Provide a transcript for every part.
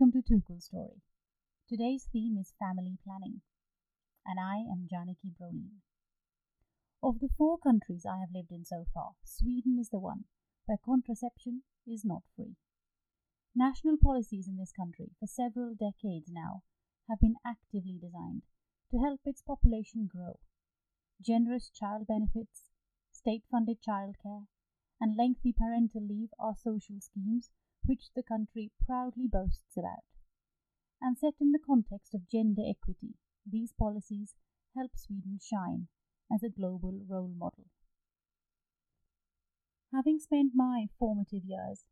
Welcome to Tukul Story. Today's theme is family planning, and I am Janaki Brolin. Of the four countries I have lived in so far, Sweden is the one where contraception is not free. National policies in this country for several decades now have been actively designed to help its population grow. Generous child benefits, state funded childcare, and lengthy parental leave are social schemes which the country proudly boasts about. And set in the context of gender equity, these policies help Sweden shine as a global role model. Having spent my formative years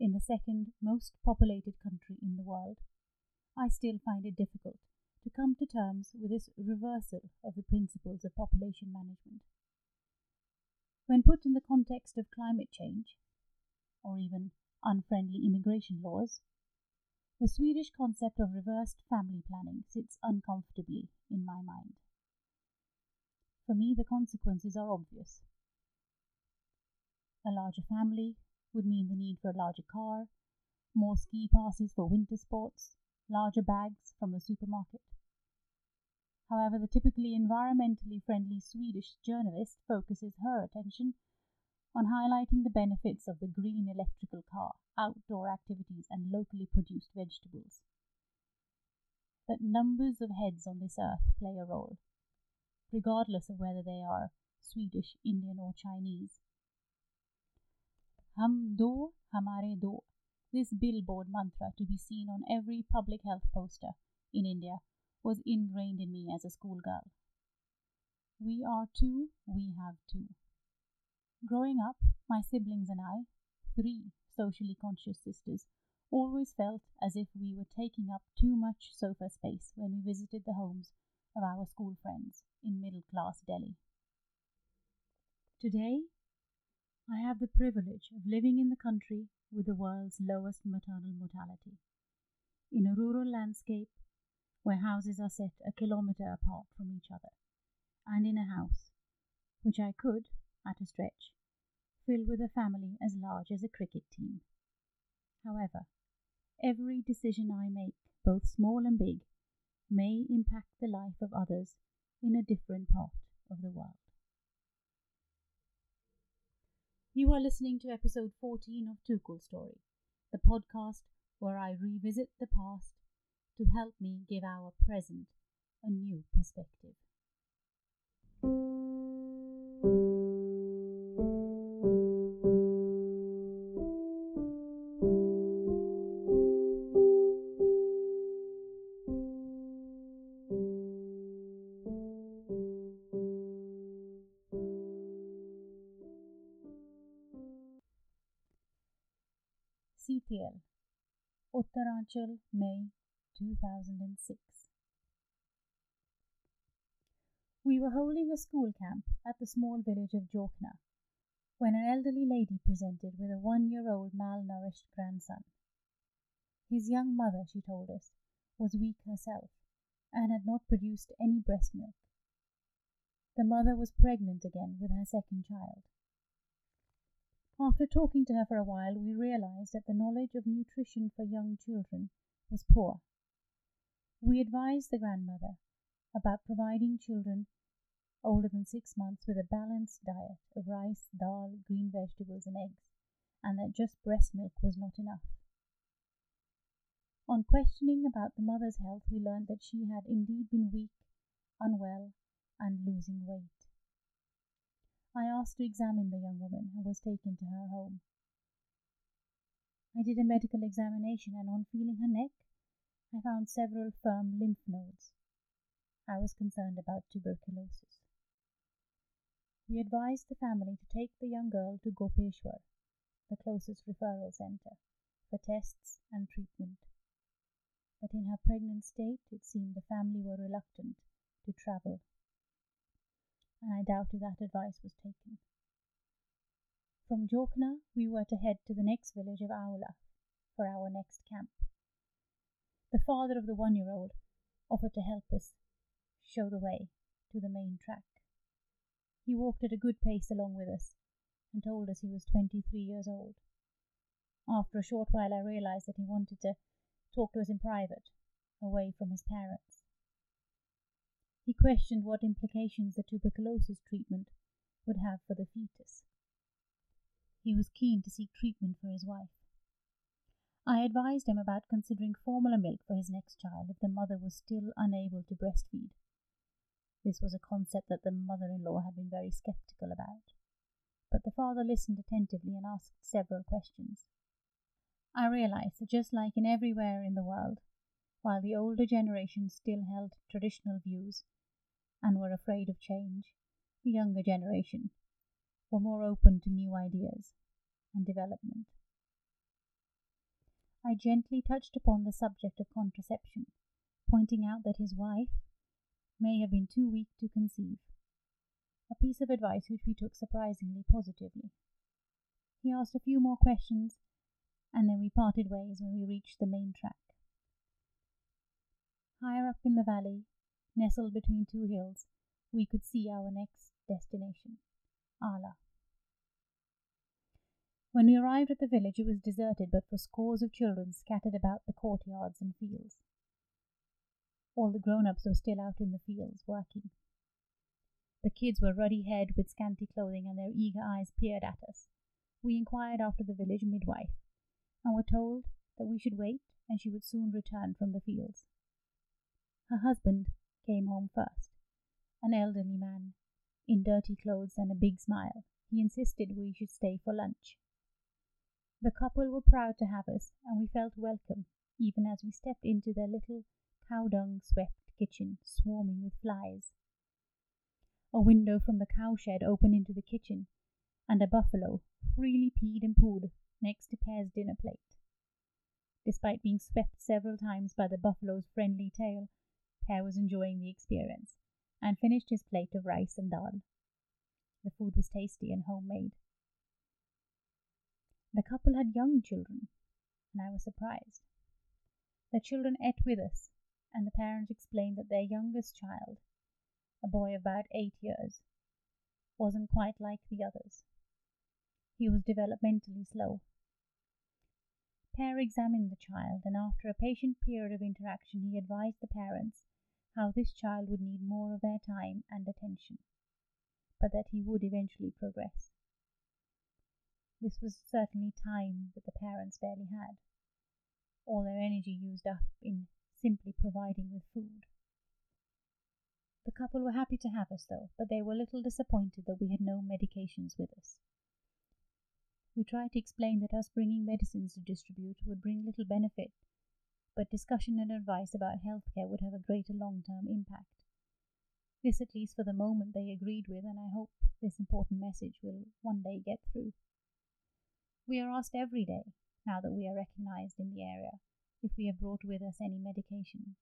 in the second most populated country in the world, I still find it difficult to come to terms with this reversal of the principles of population management. When put in the context of climate change, or even unfriendly immigration laws, the Swedish concept of reversed family planning sits uncomfortably in my mind. For me, the consequences are obvious. A larger family would mean the need for a larger car, more ski passes for winter sports, larger bags from the supermarket. However, the typically environmentally friendly Swedish journalist focuses her attention on highlighting the benefits of the green electrical car, outdoor activities, and locally produced vegetables. That numbers of heads on this earth play a role, regardless of whether they are Swedish, Indian, or Chinese. Hum do, hamare do. This billboard mantra to be seen on every public health poster in India was ingrained in me as a schoolgirl. We are two, we have two. Growing up, my siblings and I, three socially conscious sisters, always felt as if we were taking up too much sofa space when we visited the homes of our school friends in middle class Delhi. Today, I have the privilege of living in the country with the world's lowest maternal mortality, in a rural landscape where houses are set a kilometre apart from each other, and in a house which I could, at a stretch, fill with a family as large as a cricket team. However, every decision I make, both small and big, may impact the life of others in a different part of the world. You are listening to episode 14 of Tukul Story, the podcast where I revisit the past to help me give our present a new perspective. Uttaranchal, May 2006. We were holding a school camp at the small village of Jokna when an elderly lady presented with a one year old malnourished grandson. His young mother, she told us, was weak herself and had not produced any breast milk. The mother was pregnant again with her second child. After talking to her for a while, we realized that the knowledge of nutrition for young children was poor. We advised the grandmother about providing children older than six months with a balanced diet of rice, dal, green vegetables, and eggs, and that just breast milk was not enough. On questioning about the mother's health, we learned that she had indeed been weak, unwell, and losing weight. I asked to examine the young woman and was taken to her home. I did a medical examination, and on feeling her neck, I found several firm lymph nodes. I was concerned about tuberculosis. We advised the family to take the young girl to Gopeshwar, the closest referral center, for tests and treatment. But in her pregnant state, it seemed the family were reluctant to travel, and I doubted that advice was taken. From Jokna, we were to head to the next village of Aula for our next camp. The father of the one year old offered to help us show the way to the main track. He walked at a good pace along with us and told us he was 23 years old. After a short while, I realized that he wanted to talk to us in private, away from his parents. He questioned what implications the tuberculosis treatment would have for the fetus. He was keen to seek treatment for his wife. I advised him about considering formula milk for his next child if the mother was still unable to breastfeed. This was a concept that the mother in law had been very skeptical about, but the father listened attentively and asked several questions. I realized that just like in everywhere in the world, while the older generation still held traditional views and were afraid of change, the younger generation were more open to new ideas and development. I gently touched upon the subject of contraception, pointing out that his wife may have been too weak to conceive, a piece of advice which we took surprisingly positively. He asked a few more questions, and then we parted ways when we reached the main track. Higher up in the valley, nestled between two hills, we could see our next destination, Ala. When we arrived at the village, it was deserted but for scores of children scattered about the courtyards and fields. All the grown ups were still out in the fields working. The kids were ruddy haired with scanty clothing, and their eager eyes peered at us. We inquired after the village midwife, and were told that we should wait and she would soon return from the fields. Her husband came home first, an elderly man, in dirty clothes and a big smile. He insisted we should stay for lunch. The couple were proud to have us, and we felt welcome, even as we stepped into their little cow dung swept kitchen swarming with flies. A window from the cowshed opened into the kitchen, and a buffalo freely peed and pooed next to Per's dinner plate. Despite being swept several times by the buffalo's friendly tail, Per was enjoying the experience and finished his plate of rice and dal. The food was tasty and homemade. The couple had young children, and I was surprised. The children ate with us, and the parents explained that their youngest child, a boy about eight years, wasn't quite like the others. He was developmentally slow. Per examined the child, and after a patient period of interaction, he advised the parents how this child would need more of their time and attention, but that he would eventually progress. This was certainly time that the parents barely had, all their energy used up in simply providing with food. The couple were happy to have us, though, but they were a little disappointed that we had no medications with us. We tried to explain that us bringing medicines to distribute would bring little benefit, but discussion and advice about healthcare would have a greater long term impact. This, at least for the moment, they agreed with, and I hope this important message will one day get through. We are asked every day, now that we are recognized in the area, if we have brought with us any medication.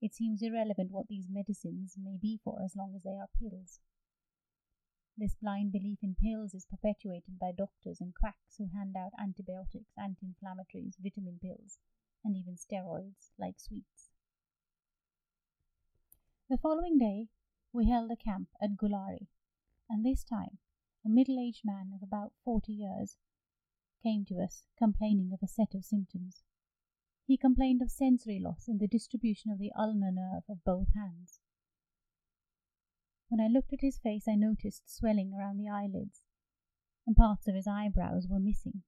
It seems irrelevant what these medicines may be for as long as they are pills. This blind belief in pills is perpetuated by doctors and quacks who hand out antibiotics, anti inflammatories, vitamin pills, and even steroids like sweets. The following day, we held a camp at Gulari, and this time a middle aged man of about forty years came to us complaining of a set of symptoms. He complained of sensory loss in the distribution of the ulnar nerve of both hands. When I looked at his face, I noticed swelling around the eyelids, and parts of his eyebrows were missing.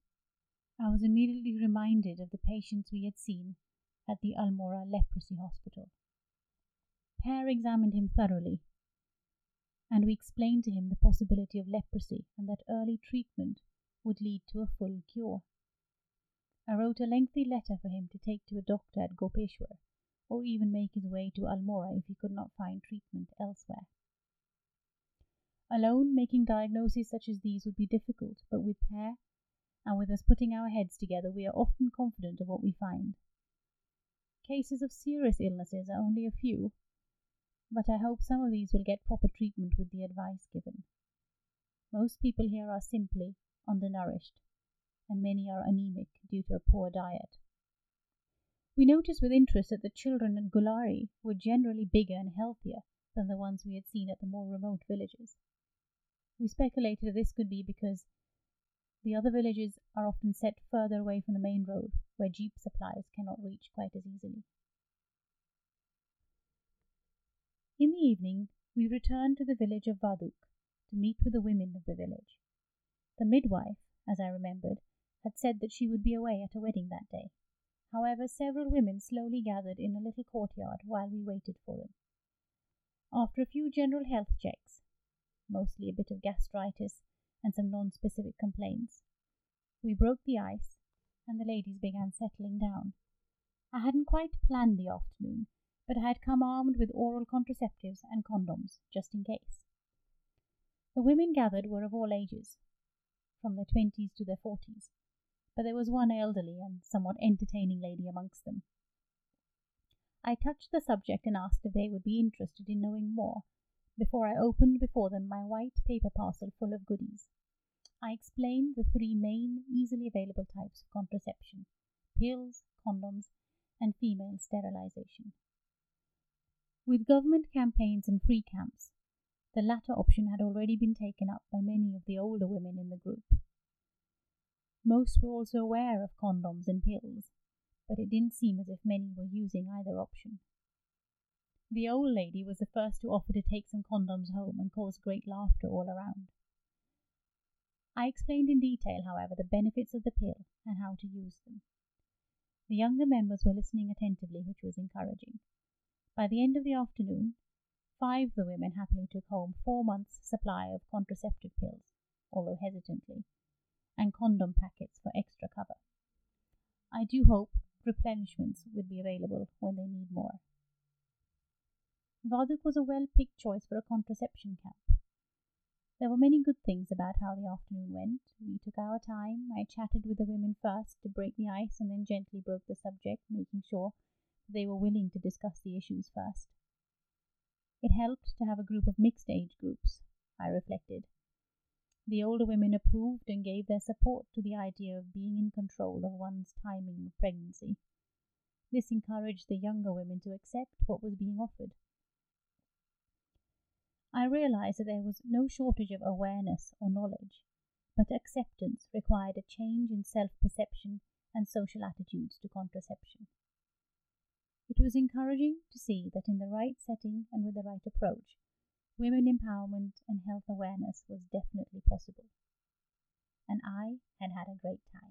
I was immediately reminded of the patients we had seen at the Almora Leprosy Hospital. Per examined him thoroughly, and we explained to him the possibility of leprosy and that early treatment would lead to a full cure. I wrote a lengthy letter for him to take to a doctor at Gopeshwar, or even make his way to Almora if he could not find treatment elsewhere. Alone, making diagnoses such as these would be difficult, but with Per, and with us putting our heads together, we are often confident of what we find. Cases of serious illnesses are only a few, but I hope some of these will get proper treatment with the advice given. Most people here are simply undernourished, and many are anemic due to a poor diet. We noticed with interest that the children at Gulari were generally bigger and healthier than the ones we had seen at the more remote villages. We speculated this could be because The other villages are often set further away from the main road, where jeep supplies cannot reach quite as easily. In the evening, we returned to the village of Vaduk to meet with the women of the village. The midwife, as I remembered, had said that she would be away at a wedding that day. However, several women slowly gathered in a little courtyard while we waited for them. After a few general health checks, mostly a bit of gastritis and some non specific complaints, we broke the ice and the ladies began settling down. I hadn't quite planned the afternoon, but I had come armed with oral contraceptives and condoms, just in case. The women gathered were of all ages, from their twenties to their forties, but there was one elderly and somewhat entertaining lady amongst them. I touched the subject and asked if they would be interested in knowing more before I opened before them my white paper parcel full of goodies. I explained the three main, easily available types of contraception pills, condoms, and female sterilization. With government campaigns and free camps, the latter option had already been taken up by many of the older women in the group. Most were also aware of condoms and pills, but it didn't seem as if many were using either option. The old lady was the first to offer to take some condoms home and cause great laughter all around. I explained in detail, however, the benefits of the pill and how to use them. The younger members were listening attentively, which was encouraging. By the end of the afternoon, five of the women happily took home four months' supply of contraceptive pills, although hesitantly, and condom packets for extra cover. I do hope replenishments will be available when they need more. Vaduk was a well picked choice for a contraception camp. There were many good things about how the afternoon went. We took our time. I chatted with the women first to break the ice and then gently broke the subject, making sure they were willing to discuss the issues first. It helped to have a group of mixed age groups, I reflected. The older women approved and gave their support to the idea of being in control of one's timing of pregnancy. This encouraged the younger women to accept what was being offered. I realized that there was no shortage of awareness or knowledge, but acceptance required a change in self perception and social attitudes to contraception. It was encouraging to see that in the right setting and with the right approach, women empowerment and health awareness was definitely possible. And I had had a great time.